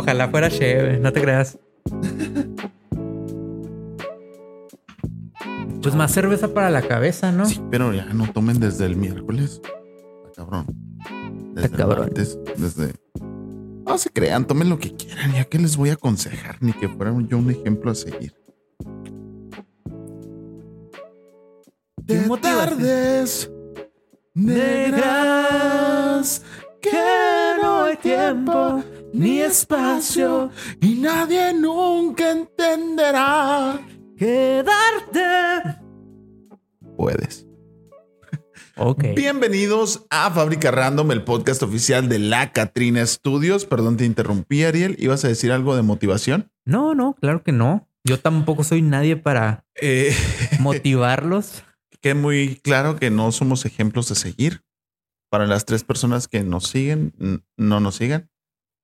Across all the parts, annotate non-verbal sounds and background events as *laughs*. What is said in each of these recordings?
Ojalá fuera chévere, no te creas. Pues más cerveza para la cabeza, ¿no? Sí, pero ya no tomen desde el miércoles. Está cabrón. Desde Está cabrón. martes, desde. No se crean, tomen lo que quieran. Ya que les voy a aconsejar, ni que fuera yo un ejemplo a seguir. ¿Qué De tardes negras que no hay tiempo ni espacio y nadie nunca entenderá. Quedarte. Puedes. Ok. Bienvenidos a Fábrica Random, el podcast oficial de la Catrina Studios. Perdón, te interrumpí, Ariel. ¿Ibas a decir algo de motivación? No, no, claro que no. Yo tampoco soy nadie para Eh, *laughs* motivarlos. que muy claro que no somos ejemplos a seguir. Para las tres personas que nos siguen, no nos sigan.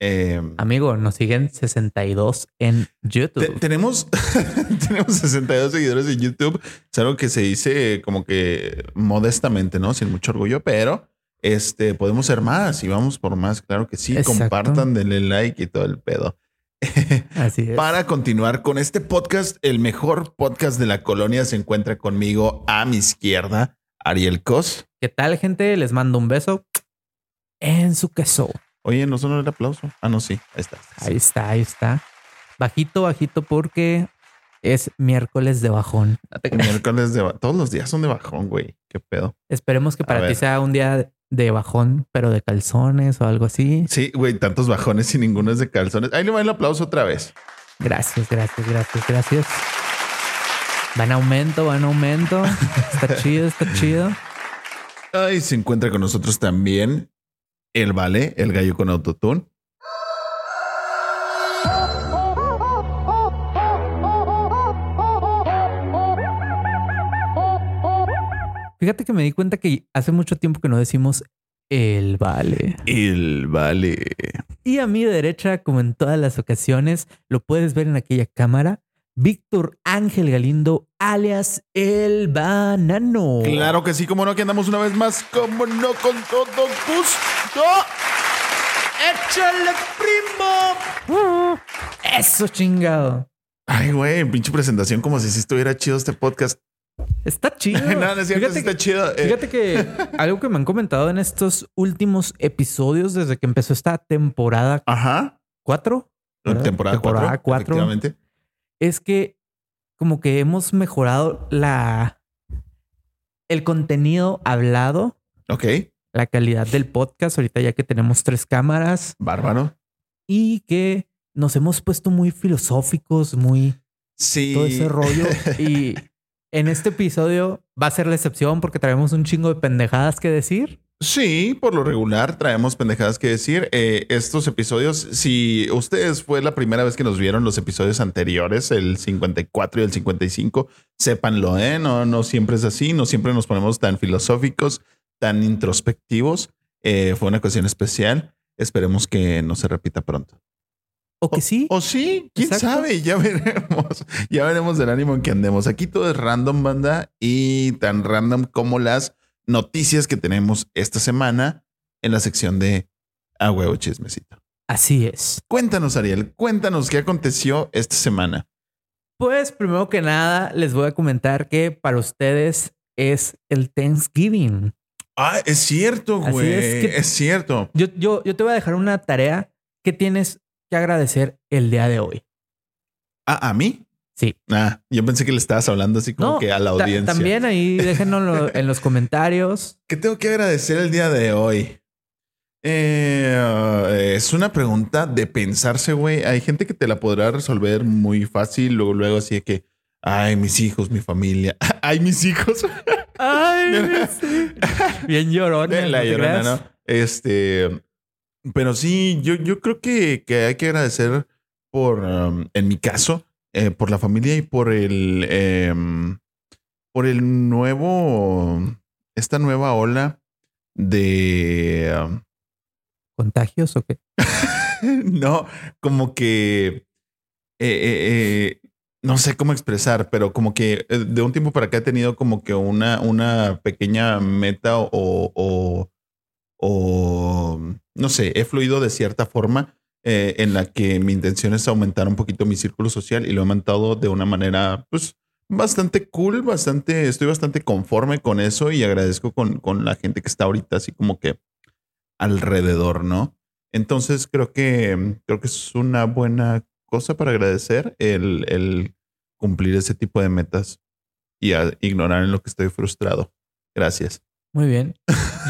Eh, Amigo, nos siguen 62 en te- YouTube. tenemos, *laughs* tenemos 62 seguidores en YouTube. Es algo que se dice como que modestamente, ¿no? Sin mucho orgullo, pero este podemos ser más y vamos por más. Claro que sí. Exacto. Compartan, denle like y todo el pedo. *laughs* Así es. Para continuar con este podcast, el mejor podcast de la colonia se encuentra conmigo a mi izquierda, Ariel Cos. ¿Qué tal, gente? Les mando un beso en su queso. Oye, no sonó el aplauso. Ah, no, sí. Ahí está. Ahí está, ahí está. Bajito, bajito, porque es miércoles de bajón. Miércoles de ba- todos los días son de bajón, güey. Qué pedo. Esperemos que A para ti ver. sea un día de bajón, pero de calzones o algo así. Sí, güey, tantos bajones y ninguno es de calzones. Ahí le va el aplauso otra vez. Gracias, gracias, gracias, gracias. Va en aumento, va en aumento. Está *laughs* chido, está chido. Ay, se encuentra con nosotros también el Vale, el gallo con autotune. Fíjate que me di cuenta que hace mucho tiempo que no decimos el vale. El Vale. Y a mi derecha, como en todas las ocasiones, lo puedes ver en aquella cámara, Víctor Ángel Galindo, alias el banano. Claro que sí, como no, que andamos una vez más, como no, con todo gusto. ¡Échale, primo! Eso chingado. Ay, güey, pinche presentación como si sí estuviera chido este podcast. Está *laughs* chido. no, no es cierto, sí Fíjate está que- chido. Eh, Fíjate que *laughs* algo que me han comentado en estos últimos episodios desde que empezó esta temporada Ajá. 4 ¿verdad? Temporada 4. Temporada cuatro. Efectivamente. Es que como que hemos mejorado la el contenido hablado, Ok. la calidad del podcast ahorita ya que tenemos tres cámaras Bárbaro. y que nos hemos puesto muy filosóficos, muy Sí. todo ese rollo *laughs* y en este episodio va a ser la excepción porque traemos un chingo de pendejadas que decir. Sí, por lo regular traemos pendejadas que decir. Eh, estos episodios, si ustedes fue la primera vez que nos vieron los episodios anteriores, el 54 y el 55, sépanlo, ¿eh? No, no siempre es así, no siempre nos ponemos tan filosóficos, tan introspectivos. Eh, fue una ocasión especial. Esperemos que no se repita pronto. O que sí. O sí, quién Exacto. sabe, ya veremos. Ya veremos del ánimo en que andemos. Aquí todo es random, banda, y tan random como las noticias que tenemos esta semana en la sección de A huevo chismecito. Así es. Cuéntanos, Ariel, cuéntanos qué aconteció esta semana. Pues primero que nada les voy a comentar que para ustedes es el Thanksgiving. Ah, es cierto, güey. es cierto. Yo, yo, yo te voy a dejar una tarea que tienes que agradecer el día de hoy. Ah, ¿a mí? Sí. Ah, yo pensé que le estabas hablando así como No, que a la audiencia. También ahí déjenoslo *laughs* en los comentarios. ¿Qué tengo que agradecer el día de hoy? Eh, es una pregunta de pensarse, güey. Hay gente que te la podrá resolver muy fácil, luego, luego así de que, ay, mis hijos, mi familia, *laughs* ay, mis hijos. *laughs* Ay, sí. Bien llorón. la llorona, ¿no? Este, pero sí, yo, yo creo que, que hay que agradecer por, um, en mi caso, eh, por la familia y por el, em, por el nuevo, esta nueva ola de, um, ¿Contagios o qué? *laughs* no, como que, eh, eh, no sé cómo expresar, pero como que de un tiempo para acá he tenido como que una, una pequeña meta o, o, o, no sé, he fluido de cierta forma eh, en la que mi intención es aumentar un poquito mi círculo social y lo he aumentado de una manera, pues, bastante cool, bastante, estoy bastante conforme con eso y agradezco con, con la gente que está ahorita así como que alrededor, ¿no? Entonces creo que, creo que es una buena cosa para agradecer el, el cumplir ese tipo de metas y a ignorar en lo que estoy frustrado. Gracias. Muy bien.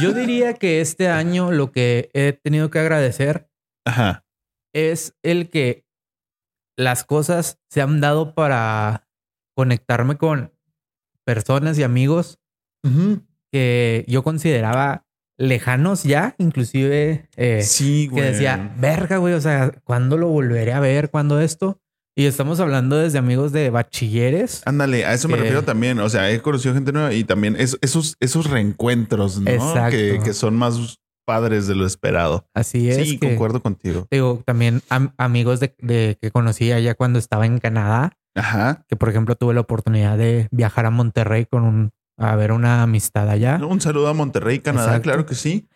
Yo diría que este año lo que he tenido que agradecer Ajá. Es el que las cosas se han dado para conectarme con personas y amigos que yo consideraba lejanos ya, inclusive eh, Sí, que güey. decía, verga, güey, o sea, ¿cuándo lo volveré a ver? ¿Cuándo esto? Y estamos hablando desde amigos de bachilleres. Ándale, a eso me que- refiero también. O sea, he conocido gente nueva y también es- esos, esos reencuentros, ¿no? Exacto. Que, que son más padres de lo esperado. Así es. sí, que- concuerdo contigo. Digo, también am- amigos de, de- que conocí allá cuando estaba en Canadá, Ajá. que por ejemplo tuve la oportunidad de viajar a Monterrey con un, a ver una amistad allá. Un saludo a Monterrey, Canadá, Exacto. claro que sí.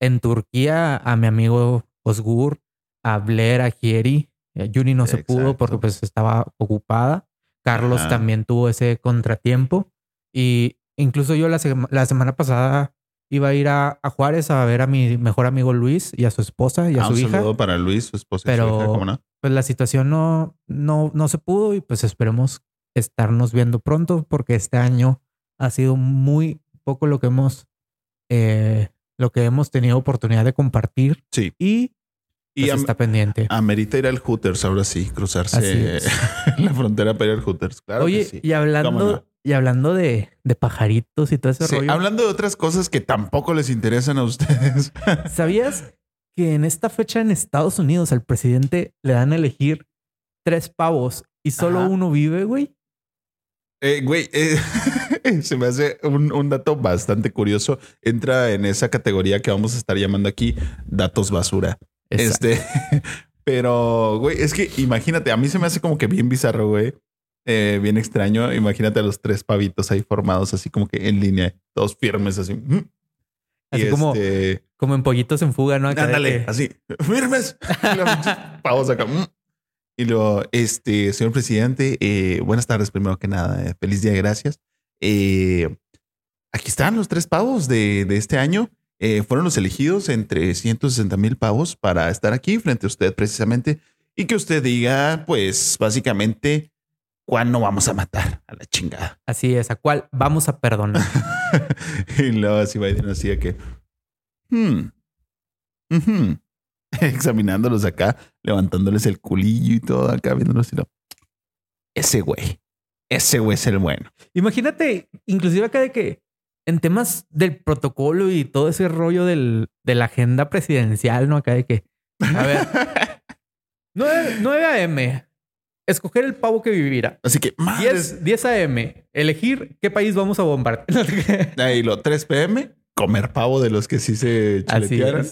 En Turquía a mi amigo Osgur, a Blair, a Gieri. Eh, Yuri no se pudo porque pues estaba ocupada. Carlos Ajá. también tuvo ese contratiempo. Y incluso yo la semana pasada iba a ir a, a Juárez a ver a mi mejor amigo Luis y a su esposa y a Ah, su un hija. saludo para Luis, su esposa y Pero- su hija, ¿cómo no? Pues la situación no, no, no se pudo y pues esperemos estarnos viendo pronto porque este año ha sido muy poco lo que hemos, eh, lo que hemos tenido oportunidad de compartir Sí. y, Y pues, está pendiente. amerita ir al Hooters, ahora sí, cruzarse *laughs* la frontera para ir al Hooters. Claro Oye, que sí. y hablando. Y hablando de, de pajaritos y todo ese Sí, rollo, hablando de otras cosas que tampoco les interesan a ustedes. *laughs* ¿sabías que en esta fecha en Estados Unidos al presidente le dan a elegir tres pavos y solo Ajá. uno vive, güey? Eh, güey, eh, *laughs* se me hace un, un dato bastante curioso. Entra en esa categoría que vamos a estar llamando aquí datos basura. Exacto. Este, *laughs* pero, güey, es que imagínate, a mí se me hace como que bien bizarro, güey. Eh, bien extraño. Imagínate a los tres pavitos ahí formados, así como que en línea, todos firmes, así. Mm. Y Así como- este, Como en pollitos en fuga, ¿no? Acá ándale, que- así, firmes. *laughs* Y pavos acá. mm. Y luego, este, señor presidente, eh, buenas tardes, primero que nada. eh, feliz día gracias. Eh, aquí están los tres pavos de, de este año. Eh, fueron los elegidos entre 160 mil pavos para estar aquí frente a usted precisamente y que usted diga, pues básicamente, ¿cuándo vamos a matar a la chingada? Así es, ¿a cuál vamos a perdonar? *laughs* y luego así Biden así de que, hmm, ujú", *laughs* examinándolos acá, levantándoles el culillo y todo acá, viéndolos y lo, ese güey, ese güey es el bueno. Imagínate, inclusive acá de que en temas del protocolo y todo ese rollo del, de la agenda presidencial, ¿no? Acá de que, a ver, 9, 9 a.m., escoger el pavo que vivirá. Así que, madres, 10, 10 a.m., elegir qué país vamos a bombardear. *laughs* ahí lo 3 pm, comer pavo de los que sí se chuletearon.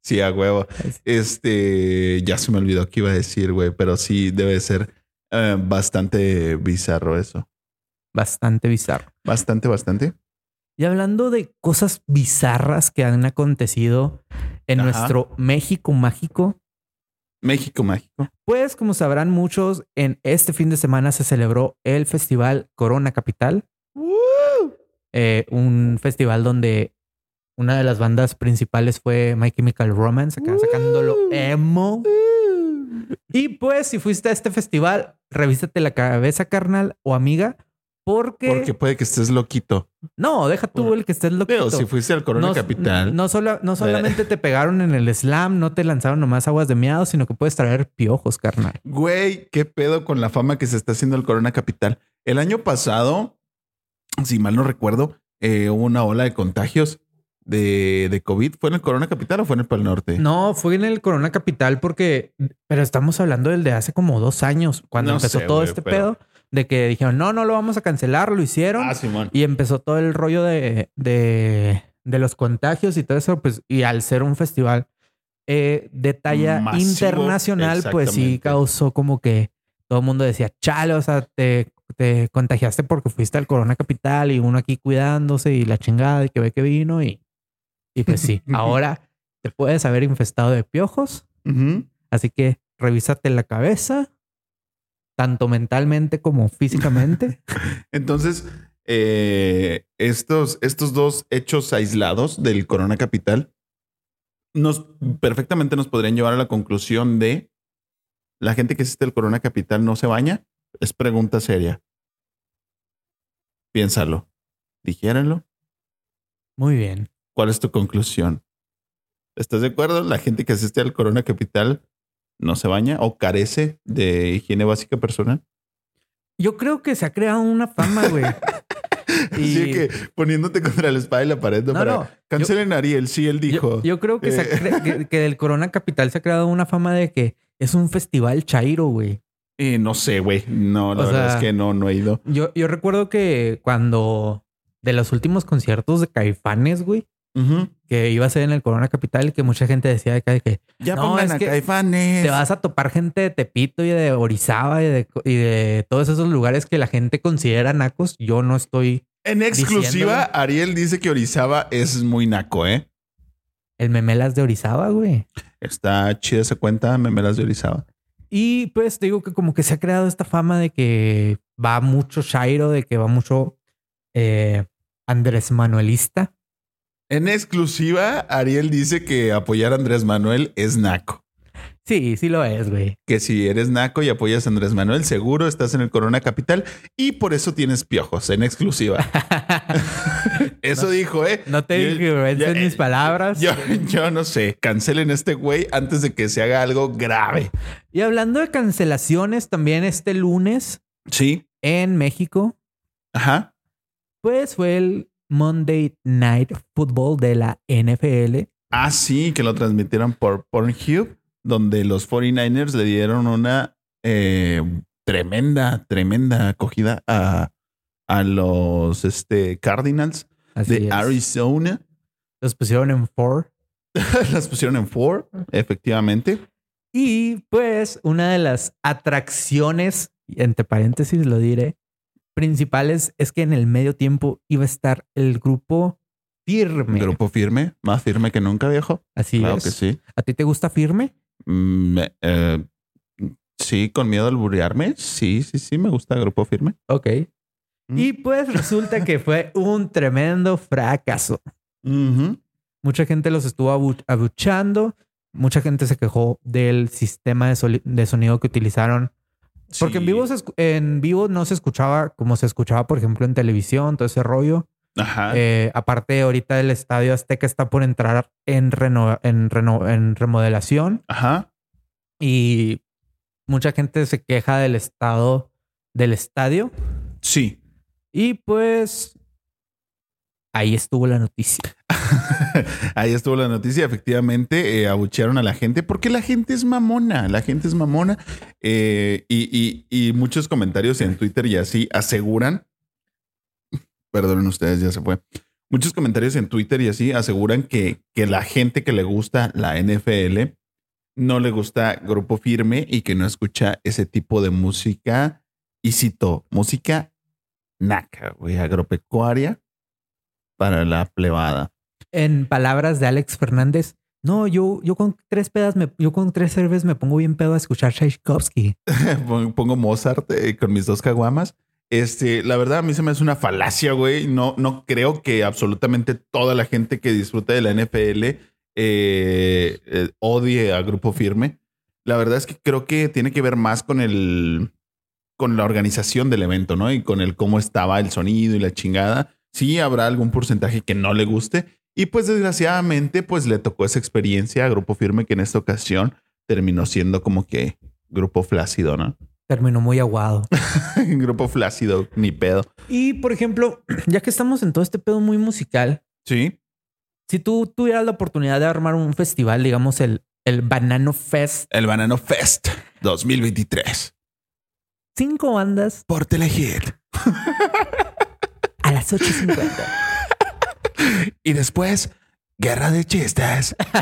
Sí, a huevo. Así. Este, ya se me olvidó qué iba a decir, güey, pero sí debe ser eh, bastante bizarro eso. Bastante bizarro. Bastante, bastante. Y hablando de cosas bizarras que han acontecido en Ajá. nuestro México mágico, México mágico. Pues como sabrán muchos, en este fin de semana se celebró el festival Corona Capital, eh, un festival donde una de las bandas principales fue My Chemical Romance, acá sacándolo emo. Y pues si fuiste a este festival, revísate la cabeza, carnal o amiga, porque, Porque puede que estés loquito. no, deja tú el que estés loquito. Pero si fuiste al Corona no, Capital. No, sola- no solamente te pegaron en el slam, no te lanzaron nomás aguas de miado, sino que puedes traer piojos, carnal. Güey, qué pedo con la fama que se está haciendo el Corona Capital. El año pasado, si mal no recuerdo, eh, hubo una ola de contagios de, de COVID. ¿Fue en el Corona Capital o fue en el Pal Norte? No, fue en el Corona Capital porque, pero estamos hablando del de hace como dos años, cuando No empezó sé, todo este pero- pedo, de que dijeron, no, no lo vamos a cancelar, lo hicieron Ah, Simón. y empezó todo el rollo de, de, de los contagios y todo eso, pues, y al ser un festival eh, de talla Masivo, internacional, pues sí causó como que todo el mundo decía, chale, o sea, te, te contagiaste porque fuiste al Corona Capital y uno aquí cuidándose y la chingada y que ve que vino y, y pues sí, *laughs* ahora te puedes haber infestado de piojos Ujú. Así que revísate la cabeza, tanto mentalmente como físicamente. *laughs* Entonces, eh, estos, estos dos hechos aislados del Corona Capital nos perfectamente nos podrían llevar a la conclusión de la gente que existe el Corona Capital no se baña. Es pregunta seria. Piénsalo. Digiérenlo. Muy bien. ¿Cuál es tu conclusión? ¿Estás de acuerdo? La gente que asiste al Corona Capital no se baña o carece de higiene básica personal. Yo creo que se ha creado una fama, güey. *laughs* Así que poniéndote contra la espalda y la pared no, para no, cancelen a Ariel, sí, él dijo. Yo, creo que, eh. que, del Corona Capital se ha creado una fama de que es un festival chairo, güey. Eh, no sé, güey. No, la verdad es que no, no he ido. Yo, yo recuerdo que cuando de los últimos conciertos de Caifanes, güey, que iba a ser en el Corona Capital, que mucha gente decía que, ya pongan a Caifanes. Te vas a topar gente de Tepito y de Orizaba y de, y de todos esos lugares que la gente considera nacos. Yo no estoy. En exclusiva, Ariel dice que Orizaba es muy naco, ¿eh? El Memelas de Orizaba, güey. Está chida esa cuenta, Memelas de Orizaba. Y pues te digo que como que se ha creado esta fama de que va mucho Shairo, de que va mucho eh, Andrés Manuelista. En exclusiva, Ariel dice que apoyar a Andrés Manuel es naco. Sí, sí lo es, güey. Que si eres naco y apoyas a Andrés Manuel, seguro estás en el Corona Capital y por eso tienes piojos en exclusiva. *laughs* eso dijo, ¿eh? No te dije mis palabras. Yo, yo no sé. Cancelen este güey antes de que se haga algo grave. Y hablando de cancelaciones, también este lunes. Sí. En México. Ajá. Pues fue el Monday Night Football de la NFL. Ah, sí, que lo transmitieron por Pornhub, donde los 49ers le dieron una eh, tremenda, tremenda acogida a, a los este, Cardinals de Arizona. Los pusieron en four. *laughs* Las pusieron en four, efectivamente. Y pues una de las atracciones, entre paréntesis lo diré, principales es que en el medio tiempo iba a estar el grupo firme. Grupo firme, más firme que nunca, viejo. Así claro es. que sí. ¿A ti te gusta firme? Mm, eh, sí, con miedo al burearme. Sí, sí, sí, me gusta grupo firme. Ok. Mm. Y pues resulta que fue un tremendo fracaso. Mucha gente los estuvo abuchando. Mucha gente se quejó del sistema de sonido que utilizaron porque en, vivo en vivo no se escuchaba como se escuchaba, por ejemplo, en televisión, todo ese rollo. Ajá. Eh, aparte, ahorita el estadio Azteca está por entrar en, en, en remodelación. Ajá. Y mucha gente se queja del estado del estadio. Sí. Y pues ahí estuvo la noticia. *laughs* Ahí estuvo la noticia. Efectivamente, eh, abuchearon a la gente porque la gente es mamona. La gente es mamona. Eh, y, muchos comentarios en Twitter y así aseguran. *laughs* Perdonen ustedes, ya se fue. Muchos comentarios en Twitter y así aseguran que, que la gente que le gusta la NFL no le gusta Grupo Firme y que no escucha ese tipo de música. Y cito, música naca, güey, agropecuaria para la plebada en palabras de Alex Fernández, no, yo, yo con tres pedas, me, yo con tres cervezas me pongo bien pedo a escuchar Tchaikovsky. *laughs* pongo Mozart eh, con mis dos caguamas. Este, la verdad, a mí se me hace una falacia, güey. No, no creo que absolutamente toda la gente que disfruta de la NFL eh, eh, odie a Grupo Firme. La verdad es que creo que tiene que ver más con el, con la organización del evento, ¿no? Y con el cómo estaba el sonido y la chingada. Sí, habrá algún porcentaje que no le guste, y pues desgraciadamente, pues le tocó esa experiencia a Grupo Firme que en esta ocasión terminó siendo como que Grupo Flácido, ¿no? Terminó muy aguado. *laughs* grupo Flácido, ni pedo. Y por ejemplo, *clears throat* ya que estamos en todo este pedo muy musical. Sí. Si tú tuvieras la oportunidad de armar un festival, digamos el, el Banano Fest. El Banano Fest 2023. Cinco bandas. Por Telehit. a las 8.50. *laughs* y después, guerra de chistes. *laughs*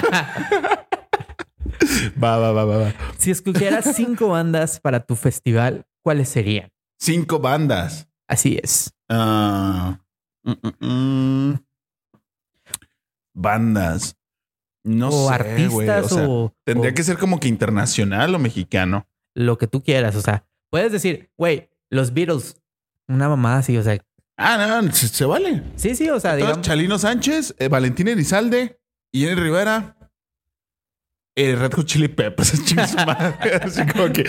va, va, va, va, Si escogieras cinco bandas para tu festival, ¿cuáles serían? Cinco bandas. Así es. Ah, mm, mm, mm. Bandas. No o sé, artistas o sea, o, Tendría o que ser como que internacional o mexicano. lo que tú quieras. O sea, puedes decir, güey, los Beatles, una mamada así, o sea, Ah, no, se, se vale. sí, sí, o sea, Entonces, digamos, Chalino Sánchez, eh, Valentín Elizalde, Jenny Rivera, eh, Red Hot Chili Peppers. *laughs* Así como que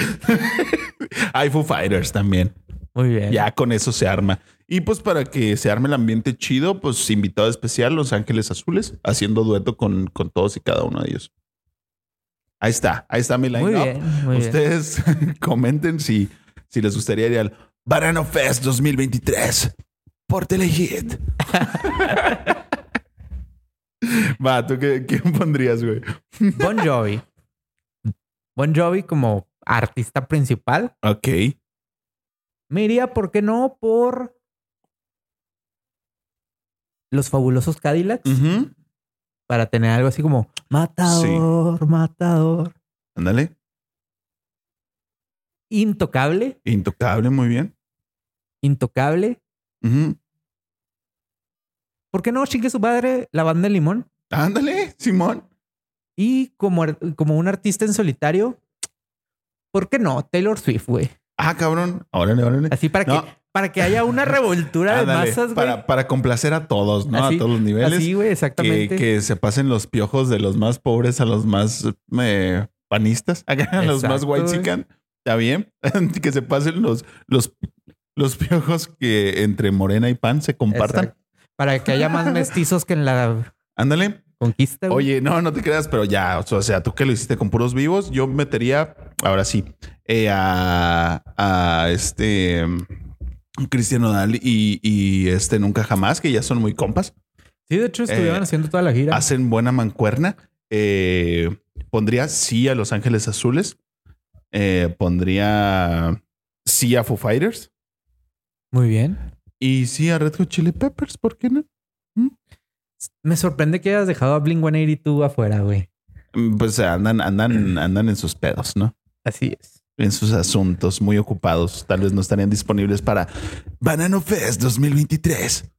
*laughs* hay Foo Fighters también. muy bien. Ya con eso se arma. Y pues para que se arme el ambiente chido, pues invitado especial Los Ángeles Azules, haciendo dueto con, con todos y cada uno de ellos. Ahí está, ahí está mi line Muy up. bien, muy bien. Ustedes *laughs* comenten si, si les gustaría ir al Barano Fest 2023 por Telehit. *laughs* Va, ¿tú qué, quién pondrías, güey? *laughs* Bon Jovi. Bon Jovi como artista principal. Ok. Me iría, ¿por qué no? Por los fabulosos Cadillacs para tener algo así como matador, matador, Ándale. intocable, Intocable, muy bien. intocable. ¿Por qué no? Chingue su padre, la banda de limón. Ándale, Simón. Y como, como un artista en solitario, ¿por qué no? Taylor Swift, güey. Ah, cabrón. Órale, órale. Así para No. que para que haya una *laughs* revoltura de Ándale, masas, güey. para, para complacer a todos, ¿no? Así- a todos los niveles. Así, güey, que, exactamente. que se pasen los piojos de los más pobres a los más eh, panistas, *laughs* a los más white chican. Está bien. *laughs* que se pasen los, los, los piojos que entre morena y pan se compartan. Exacto. Para que haya más mestizos que en la Ándale. conquista, güey. Oye, no, no te creas, pero ya, o sea, tú que lo hiciste con puros vivos, yo metería, ahora sí, eh, a, a este um, Cristian Nodal y, y este Nunca Jamás, que ya son muy compas, Sí, de hecho estuvieron eh, haciendo toda la gira. hacen buena mancuerna. Eh, pondría sí a Los Ángeles Azules, pondría sí a Foo Fighters Muy bien. y sí a Red Hot Chili Peppers, ¿por qué no? Me sorprende que hayas dejado a Blink 182 afuera, güey. Mm, Pues andan, andan, andan en sus pedos, ¿no? Así es. en sus asuntos, muy ocupados. Tal vez no estarían disponibles para Banano Fest 2023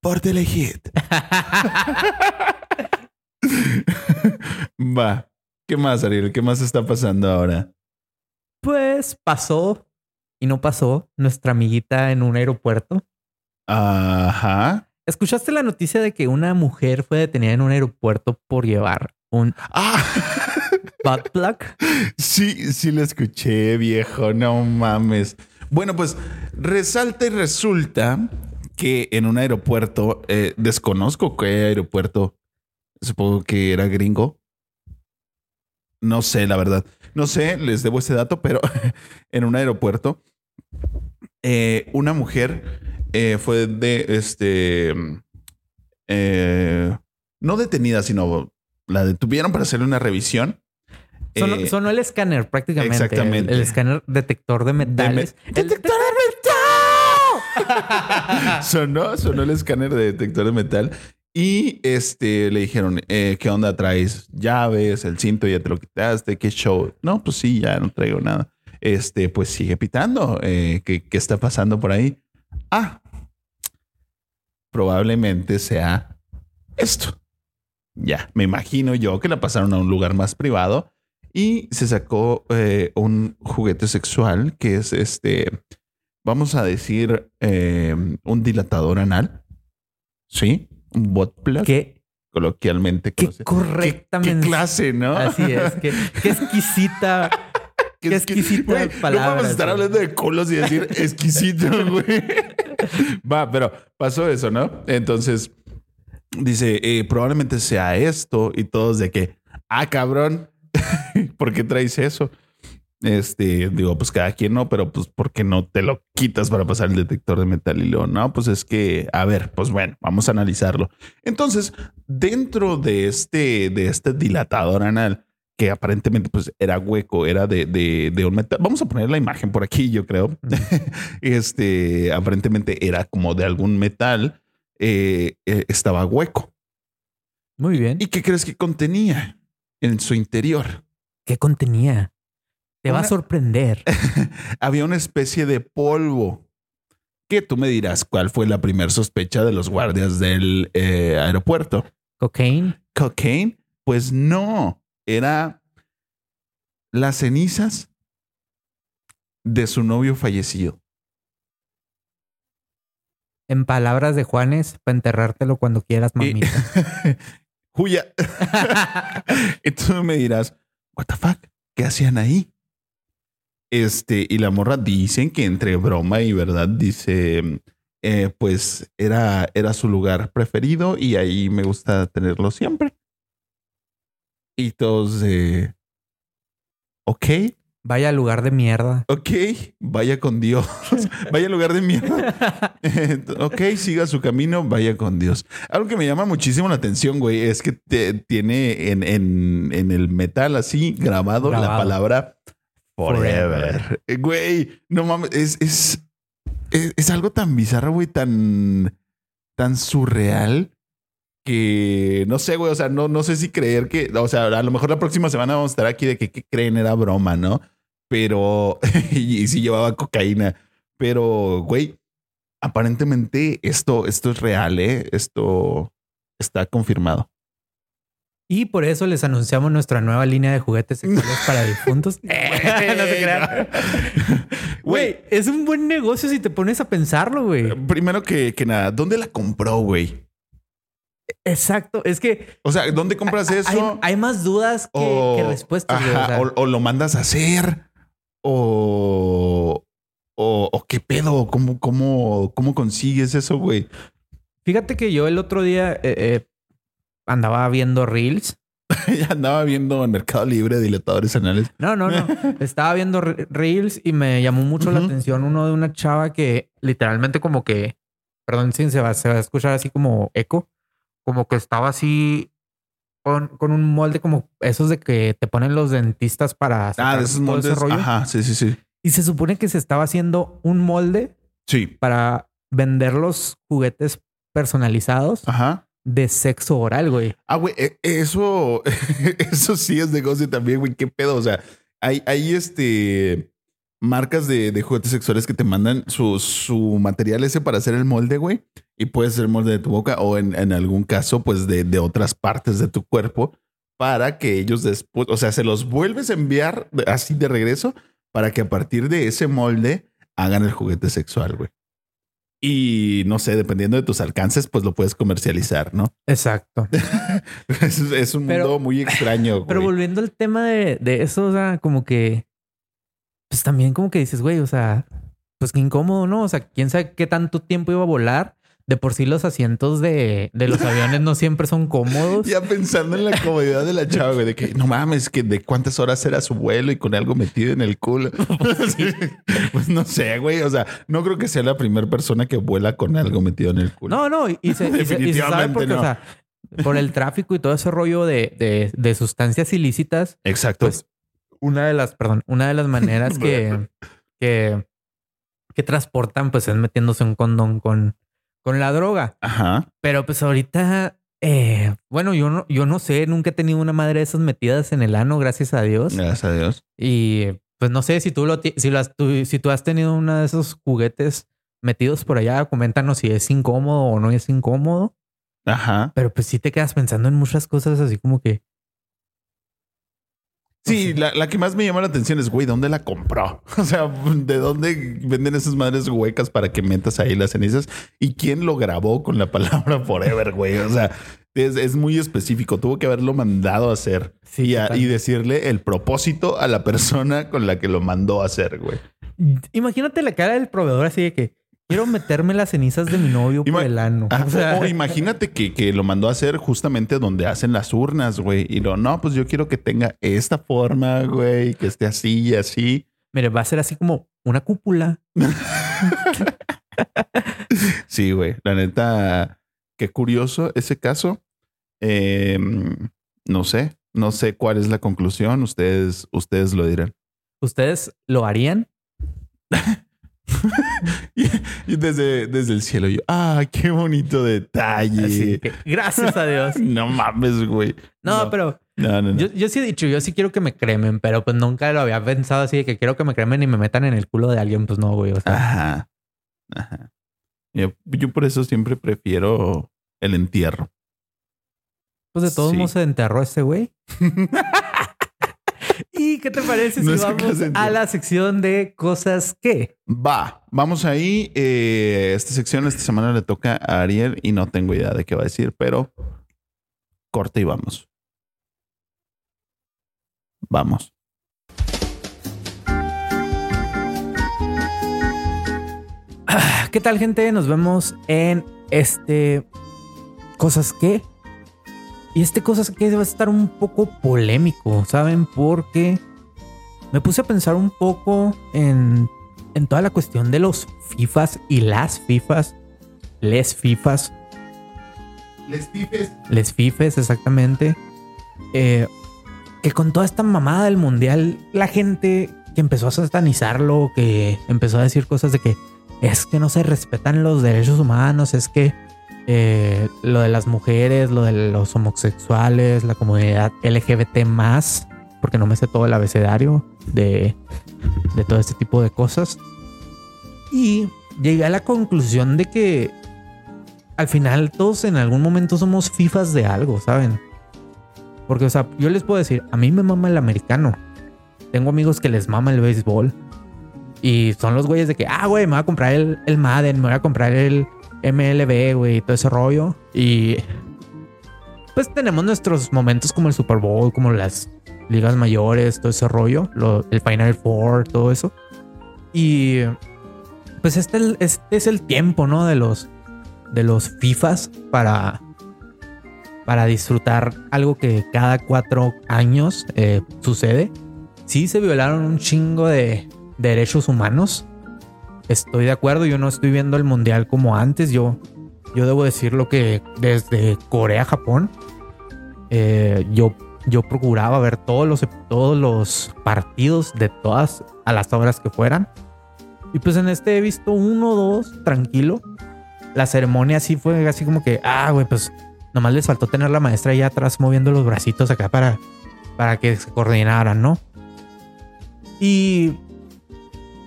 por Telehit. *laughs* *laughs* Va. ¿Qué más, Ariel? ¿Qué más está pasando ahora? Pues pasó y no pasó nuestra amiguita en un aeropuerto. Ajá. ¿Escuchaste la noticia de que una mujer fue detenida en un aeropuerto por llevar un Ah, *laughs* butt plug? *laughs* sí, sí lo escuché, viejo. No mames. Bueno, pues resalta y resulta que en un aeropuerto, eh, desconozco qué aeropuerto, supongo que era gringo. No sé, la verdad. No sé, les debo ese dato, pero *laughs* en un aeropuerto, eh, una mujer eh, fue de este. eh, no detenida, sino la detuvieron para hacerle una revisión. Sonó, sonó el escáner prácticamente. exactamente. El, el escáner detector de metales. me- El- ¡Detector de metal! *laughs* sonó, sonó el escáner de detector de metal. Y este le dijeron, eh, ¿qué onda traes? Llaves, el cinto ya te lo quitaste, qué show. No, pues sí, ya no traigo nada. Este, pues sigue pitando. Eh, ¿qué, ¿Qué está pasando por ahí? Ah, probablemente sea esto. Ya, me imagino yo que la pasaron a un lugar más privado y se sacó eh, un juguete sexual que es este, vamos a decir, eh, un dilatador anal. Sí, un bot plug, Qué, coloquialmente. conocido. correctamente. ¿Qué clase, ¿no? Así es. Qué, qué exquisita. Qué exquisita palabra, No vamos a estar hablando de culos y decir *laughs* exquisito, güey. Va, pero pasó eso, ¿no? Entonces dice, eh, probablemente sea esto y todos de que, ah, cabrón, *laughs* ¿por qué traes eso? Este, digo, pues cada quien no, pero pues ¿por qué no te lo quitas para pasar el detector de metal? Y luego, no, pues es que, a ver, pues bueno, vamos a analizarlo. Entonces, dentro de este, de este dilatador anal, que aparentemente pues era hueco, era de, de, de un metal. Vamos a poner la imagen por aquí, yo creo. *laughs* este, aparentemente era como de algún metal, eh, eh, estaba hueco. Muy bien. ¿Y qué crees que contenía en su interior? ¿Qué contenía? Te va a sorprender. *laughs* Había una especie de polvo. Que tú me dirás cuál fue la primera sospecha de los guardias del eh, aeropuerto. Cocaine. Cocaine. Pues no, era las cenizas de su novio fallecido. En palabras de Juanes, para enterrártelo cuando quieras, mamita. *laughs* Juya. Entonces *laughs* me dirás, what the fuck, ¿qué hacían ahí? Este, y la morra dicen que entre broma y verdad dice, eh, pues era, era su lugar preferido y ahí me gusta tenerlo siempre. Y todos, eh, ok. Vaya lugar de mierda. Ok, vaya con Dios. *laughs* vaya lugar de mierda. *laughs* *laughs* ok, siga su camino, vaya con Dios. Algo que me llama muchísimo la atención, güey, es que tiene en, en, en, el metal así grabado, la palabra forever. Eh, güey, no mames, es, es, es, algo tan bizarro, güey, tan, tan surreal que no sé, güey, o sea, no, no sé si creer que, o sea, a lo mejor la próxima semana vamos a estar aquí de que, creen era broma, ¿no? Pero, *laughs* y, si llevaba cocaína, pero, güey, aparentemente esto, esto es real, ¿eh? Esto está confirmado. Y por eso les anunciamos nuestra nueva línea de juguetes sexuales *laughs* para difuntos. *laughs* no se crean. Güey, es un buen negocio si te pones a pensarlo, güey. Primero que, que nada, ¿dónde la compró, güey? Exacto, es que. O sea, ¿dónde compras eso? Hay, más dudas que, respuestas. o, lo mandas a hacer, o, o, qué pedo, ¿Cómo, cómo, cómo consigues eso, güey. Fíjate que yo el otro día eh, eh, andaba viendo Reels. *laughs* andaba viendo en Mercado Libre dilatadores anales. No, no, no. *laughs* Estaba viendo Reels y me llamó mucho la atención uno de una chava que literalmente como que, perdón, sí, se va, se va a escuchar así como eco como que estaba así con, con, un molde como esos de que te ponen los dentistas para ah, de esos moldes. rollo. Ajá, sí, sí, sí. Y se supone que se estaba haciendo un molde sí. para vender los juguetes personalizados Ajá. de sexo oral, güey. Ah, güey, e, eso, *laughs* eso sí es negocio también, güey. ¿Qué pedo? O sea, hay, hay este marcas de, de, juguetes sexuales que te mandan su, su material ese para hacer el molde, güey. Y puede ser molde de tu boca o en, en algún caso, pues de, de, otras partes de tu cuerpo para que ellos después, o sea, se los vuelves a enviar así de regreso para que a partir de ese molde hagan el juguete sexual, güey. Y no sé, dependiendo de tus alcances, pues lo puedes comercializar, ¿no? Exacto. *laughs* es, un mundo muy extraño. *laughs* Güey. Pero volviendo al tema de, de eso, o sea, como que pues también como que dices, güey, o sea, pues qué incómodo, ¿no? O sea, quién sabe qué tanto tiempo iba a volar. De por sí los asientos de, de los aviones no siempre son cómodos. Ya pensando en la comodidad de la chava, güey, de que no mames, que de cuántas horas era su vuelo y con algo metido en el culo. *laughs* pues no sé, güey. O sea, no creo que sea la primera persona que vuela con algo metido en el culo. No, no, y, se, Definitivamente porque, o sea, por el tráfico y todo ese rollo de, de, de sustancias ilícitas. Exacto. Pues una de las, perdón, una de las maneras *laughs* que, que, que transportan, pues es metiéndose un condón con, con la droga. Ajá. Pero pues ahorita, eh, bueno, yo no, yo no sé, nunca he tenido una madre de esas metidas en el ano, gracias a Dios. Gracias a Dios. Y pues no sé si tú lo, si, las, tú, si tú has tenido uno de esos juguetes metidos por allá, coméntanos si es incómodo o no es incómodo. Ajá. Pero pues sí te quedas pensando en muchas cosas así como que, Sí, la, la, que más me llama la atención es, güey, ¿dónde la compró? *laughs* O sea, ¿de dónde venden esas madres huecas para que metas ahí las cenizas? ¿Y quién lo grabó con la palabra *laughs* forever, güey? O sea, es, es muy específico. Tuvo que haberlo mandado a hacer sí, y, decirle el propósito a la persona con la que lo mandó a hacer, güey. Imagínate la cara del proveedor así de que, Quiero meterme las cenizas de mi novio por el ano. o, imagínate que, lo mandó a hacer justamente donde hacen las urnas, güey. Y lo, no, pues yo quiero que tenga esta forma, güey, que esté así y así. Mire, va a ser así como una cúpula. *laughs* sí, güey. La neta, qué curioso ese caso. Em, no sé, no sé cuál es la conclusión. Ustedes, ustedes lo dirán. ¿Ustedes lo harían? *laughs* *laughs* y, desde, desde el cielo yo, ah, qué bonito detalle. gracias a Dios. *laughs* no mames, güey. No, pero Yo, sí he dicho, yo sí quiero que me cremen, pero pues nunca lo había pensado así de que quiero que me cremen y me metan en el culo de alguien, pues no, güey. O sea. Ajá. Ajá. Yo, yo por eso siempre prefiero el entierro. Pues de todos Sí. modos se enterró ese güey. *laughs* ¿Y qué te parece si vamos a la sección de cosas que? Va, vamos ahí. Eh, esta sección esta semana le toca a Ariel y no tengo idea de qué va a decir, pero corte y vamos. Vamos. ¿Qué tal, gente? Nos vemos en este cosas que. Y este cosas que va a estar un poco polémico, ¿saben? Porque me puse a pensar un poco en, en toda la cuestión de los FIFAs y las FIFAs, les FIFAs, Les pipes. les FIFES exactamente. Eh, que con toda esta mamada del mundial, la gente que empezó a satanizarlo, que empezó a decir cosas de que es que no se respetan los derechos humanos, es que eh, lo de las mujeres, lo de los homosexuales, la comunidad LGBT más, porque no me sé todo el abecedario de, de todo este tipo de cosas. Y llegué a la conclusión de que al final todos en algún momento somos fifas de algo, ¿saben? Porque, o sea, yo les puedo decir, a mí me mama el americano. Tengo amigos que les mama el béisbol. Y son los güeyes de que, ah, güey, me voy a comprar el, el Madden, me voy a comprar el MLB, güey, y todo ese rollo. Y pues tenemos nuestros momentos como el Super Bowl, como las ligas mayores, todo ese rollo, lo- el Final Four, todo eso. Y pues este, este es el tiempo, ¿no? De los, de los FIFAs para, para disfrutar algo que cada cuatro años eh, sucede. Sí se violaron un chingo de derechos humanos. Estoy de acuerdo, yo no estoy viendo el mundial como antes. Yo, yo debo decirlo que desde Corea, Japón, eh, yo, yo procuraba ver todos los, todos los partidos de todas a las horas que fueran. Y pues en este he visto uno dos, tranquilo. La ceremonia sí fue así como que, ah, güey, pues nomás les faltó tener la maestra ahí atrás moviendo los bracitos acá para, para que se coordinaran, ¿no? Y,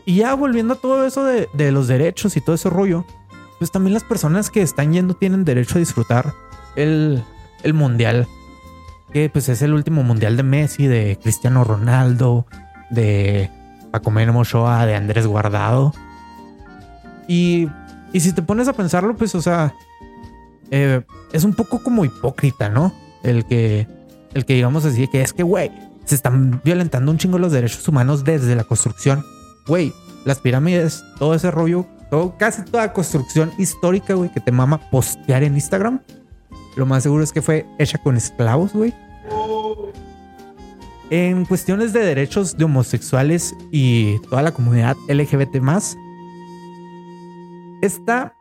y ya volviendo a todo eso de, de los derechos y todo ese rollo, pues también las personas que están yendo tienen derecho a disfrutar el, el mundial, que pues es el último mundial de Messi, de Cristiano Ronaldo, de Paco Memo Ochoa, de Andrés Guardado. Y, y si te pones a pensarlo, pues, o sea, eh, es un poco como hipócrita, ¿no? El que, el que digamos así, que es que, güey, se están violentando un chingo los derechos humanos desde la construcción. Güey, las pirámides, todo ese rollo, todo, casi toda construcción histórica, güey, que te mama postear en Instagram. Lo más seguro es que fue hecha con esclavos, güey. En cuestiones de derechos de homosexuales y toda la comunidad LGBT más, está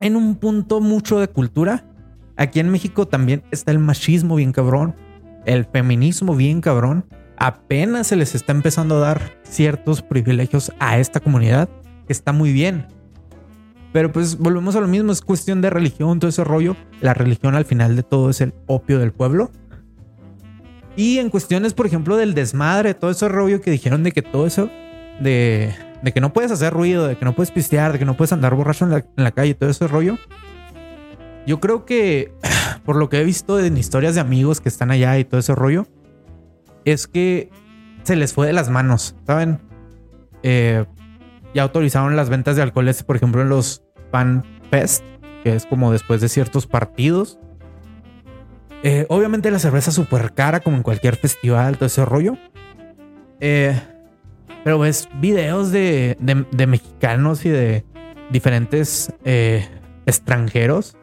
en un punto mucho de cultura. Aquí en México también está el machismo bien cabrón, el feminismo bien cabrón. Apenas se les está empezando a dar ciertos privilegios a esta comunidad, está muy bien. Pero pues volvemos a lo mismo, es cuestión de religión, todo ese rollo. La religión al final de todo es el opio del pueblo. Y en cuestiones, por ejemplo, del desmadre, todo ese rollo que dijeron de que todo eso, de, de que no puedes hacer ruido, de que no puedes pistear, de que no puedes andar borracho en la, calle, todo ese rollo. Yo creo que, *sighs* por lo que he visto en historias de amigos que están allá y todo ese rollo, es que se les fue de las manos, ¿saben? Eh, ya autorizaron las ventas de alcoholes, por ejemplo, en los Fan Fest, que es como después de ciertos partidos. Eh, obviamente la cerveza es súper cara, como en cualquier festival, todo ese rollo. Eh, pero ves videos de, de- mexicanos y de diferentes eh, extranjeros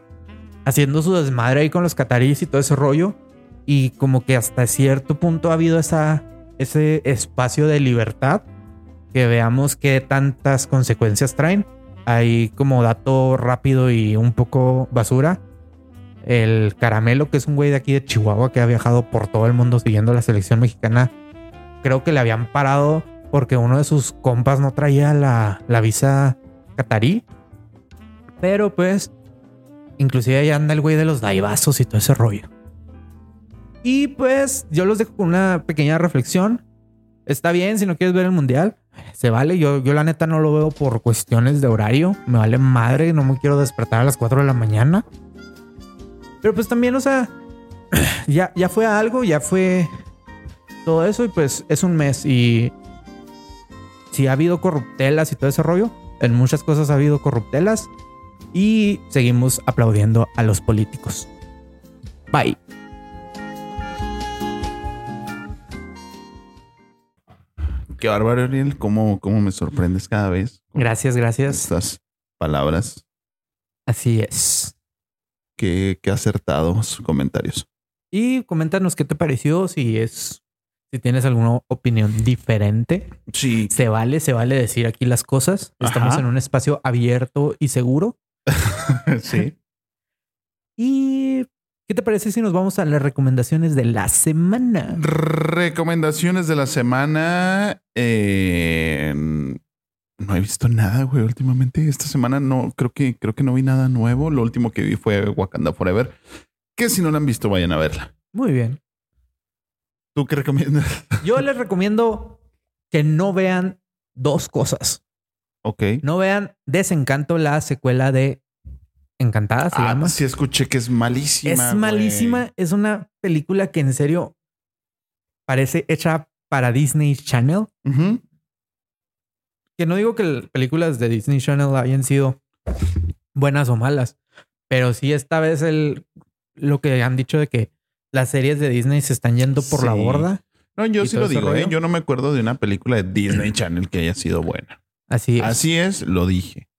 haciendo su desmadre ahí con los cataríes y todo ese rollo. Y como que hasta cierto punto ha habido esa, ese espacio de libertad que veamos qué tantas consecuencias traen. Hay como dato rápido y un poco basura. El caramelo, que es un güey de aquí de Chihuahua que ha viajado por todo el mundo siguiendo la selección mexicana, creo que le habían parado porque uno de sus compas no traía la, la visa catarí. Pero pues, inclusive ahí anda el güey de los daibazos y todo ese rollo. Y pues, yo los dejo con una pequeña reflexión. Está bien si no quieres ver el mundial. Se vale, yo, yo la neta no lo veo por cuestiones de horario. Me vale madre, no me quiero despertar a las 4 de la mañana. Pero pues también, o sea, *clears throat* ya, ya fue algo, ya fue todo eso y pues es un mes y si ha habido corruptelas y todo ese rollo, en muchas cosas ha habido corruptelas y seguimos aplaudiendo a los políticos. Bye. Qué bárbaro, Ariel. ¿Cómo, cómo me sorprendes cada vez? Gracias, gracias. Estas palabras. Así es. Qué, qué acertados comentarios. Y coméntanos qué te pareció, si es, si tienes alguna opinión diferente. Sí. Se vale, se vale decir aquí las cosas. Estamos Ajá. en un espacio abierto y seguro. *laughs* sí. ¿Y qué te parece si nos vamos a las recomendaciones de la semana? Recomendaciones de la semana. Eh, no he visto nada, güey. Últimamente, esta semana no creo que creo que no vi nada nuevo. Lo último que vi fue Wakanda Forever. Que si no la han visto, vayan a verla. Muy bien. ¿Tú qué recomiendas? *laughs* Yo les recomiendo que no vean dos cosas. Ok. No vean Desencanto, la secuela de Encantada, se Ah, llama. sí escuché que es malísima. es malísima. Es una película que en serio parece hecha para Disney Channel. Ujú. Que no digo que las películas de Disney Channel hayan sido buenas o malas, pero sí esta vez el, lo que han dicho de que las series de Disney se están yendo por la borda. No, yo ¿Y sí lo digo, ¿eh? Yo no me acuerdo de una película de Disney Channel que haya sido buena. Así es. Así es, lo dije.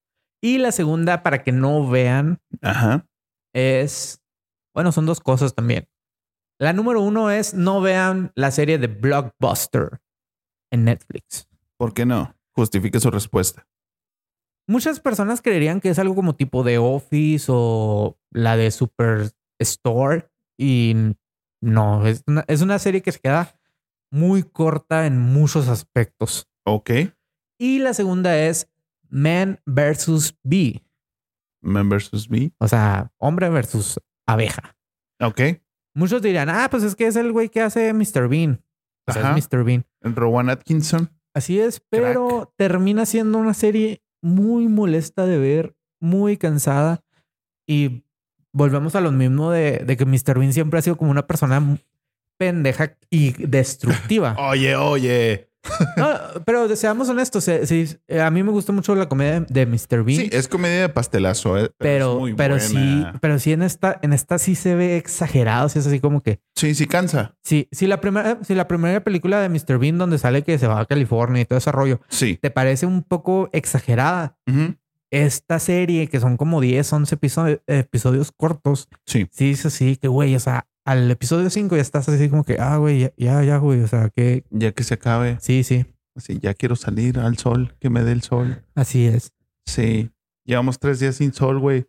Y la segunda, para que no vean, Ajá. es, bueno, son dos cosas también. La número uno es no vean la serie de Blockbuster en Netflix. ¿Por qué no? Justifique su respuesta. Muchas personas creerían que es algo como tipo de Office o la de Superstore y no, es una, es una serie que se queda muy corta en muchos aspectos. Ok. Y la segunda es Man versus Bee, Man versus Me. o sea, hombre versus abeja. Ok. Muchos dirían, ah, pues es que es el güey que hace Mr. Bean. O sea, Ajá. es Mr. Bean. Rowan Atkinson. Así es, pero termina siendo una serie muy molesta de ver, muy cansada. Y volvemos a lo mismo de, de que Mr. Bean siempre ha sido como una persona pendeja y destructiva. Oye, oye. No, pero seamos honestos, eh, sí, eh, a mí me gusta mucho la comedia de Mr. Bean. Sí, es comedia de pastelazo, ¿eh? pero, es muy pero sí, pero sí en esta, en esta sí se ve exagerado. Sí es así como que Sí, sí cansa. Sí, si la primera, si la primera película de Mr. Bean donde sale que se va a California y todo ese rollo, Sí. te parece un poco exagerada. Esta serie, que son como 10, 11 episodios, episodios cortos, Sí. sí es así que, güey, o sea, al episodio 5 ya estás así como que, ah, güey, ya, ya, güey, o sea, que Ya que se acabe. sí, sí, Así, ya quiero salir al sol, que me dé el sol. así es. Sí. Llevamos tres días sin sol, güey.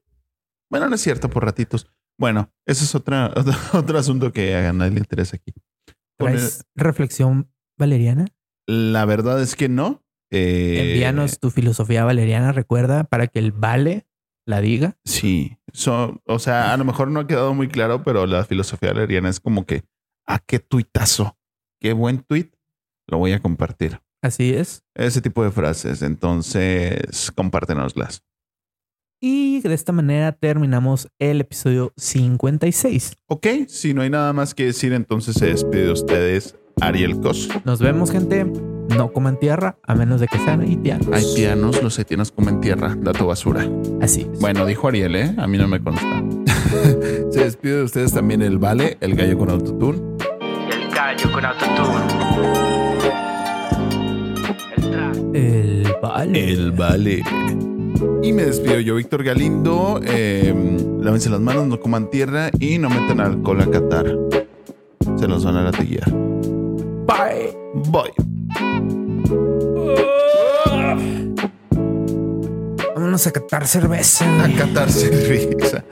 Bueno, no es cierto, por ratitos. Bueno, ese es otra, *laughs* otro, otro asunto que a nadie le interesa aquí. Con el- ¿Traes reflexión valeriana? la verdad es que no. Eh, Envíanos tu filosofía valeriana, recuerda, para que el vale la diga. Sí, so- o sea, a lo mejor no ha quedado muy claro, pero la filosofía valeriana es como que, ¿a qué tuitazo? Qué buen tuit, lo voy a compartir. Así es. Ese tipo de frases, entonces compártenoslas. Y de esta manera terminamos el episodio 56. Ok, si no hay nada más que decir, entonces se despide de ustedes Ariel Cos. Nos vemos, gente. No coman tierra a menos de que sean haitianos. Hay pianos, los haitianos comen tierra, dato basura. Así es. Bueno, dijo Ariel, ¿eh? A mí no me consta. *laughs* se despide de ustedes también el Vale, el gallo con autotune. El gallo con autotune. El trap. El vale. El Vale. Y me despido yo, Víctor Galindo. Eh, lávense las manos, no coman tierra y no metan alcohol a Qatar. Se los van a latiguear. Bye. Bye. Vámonos a catar cerveza. A Qatar cerveza.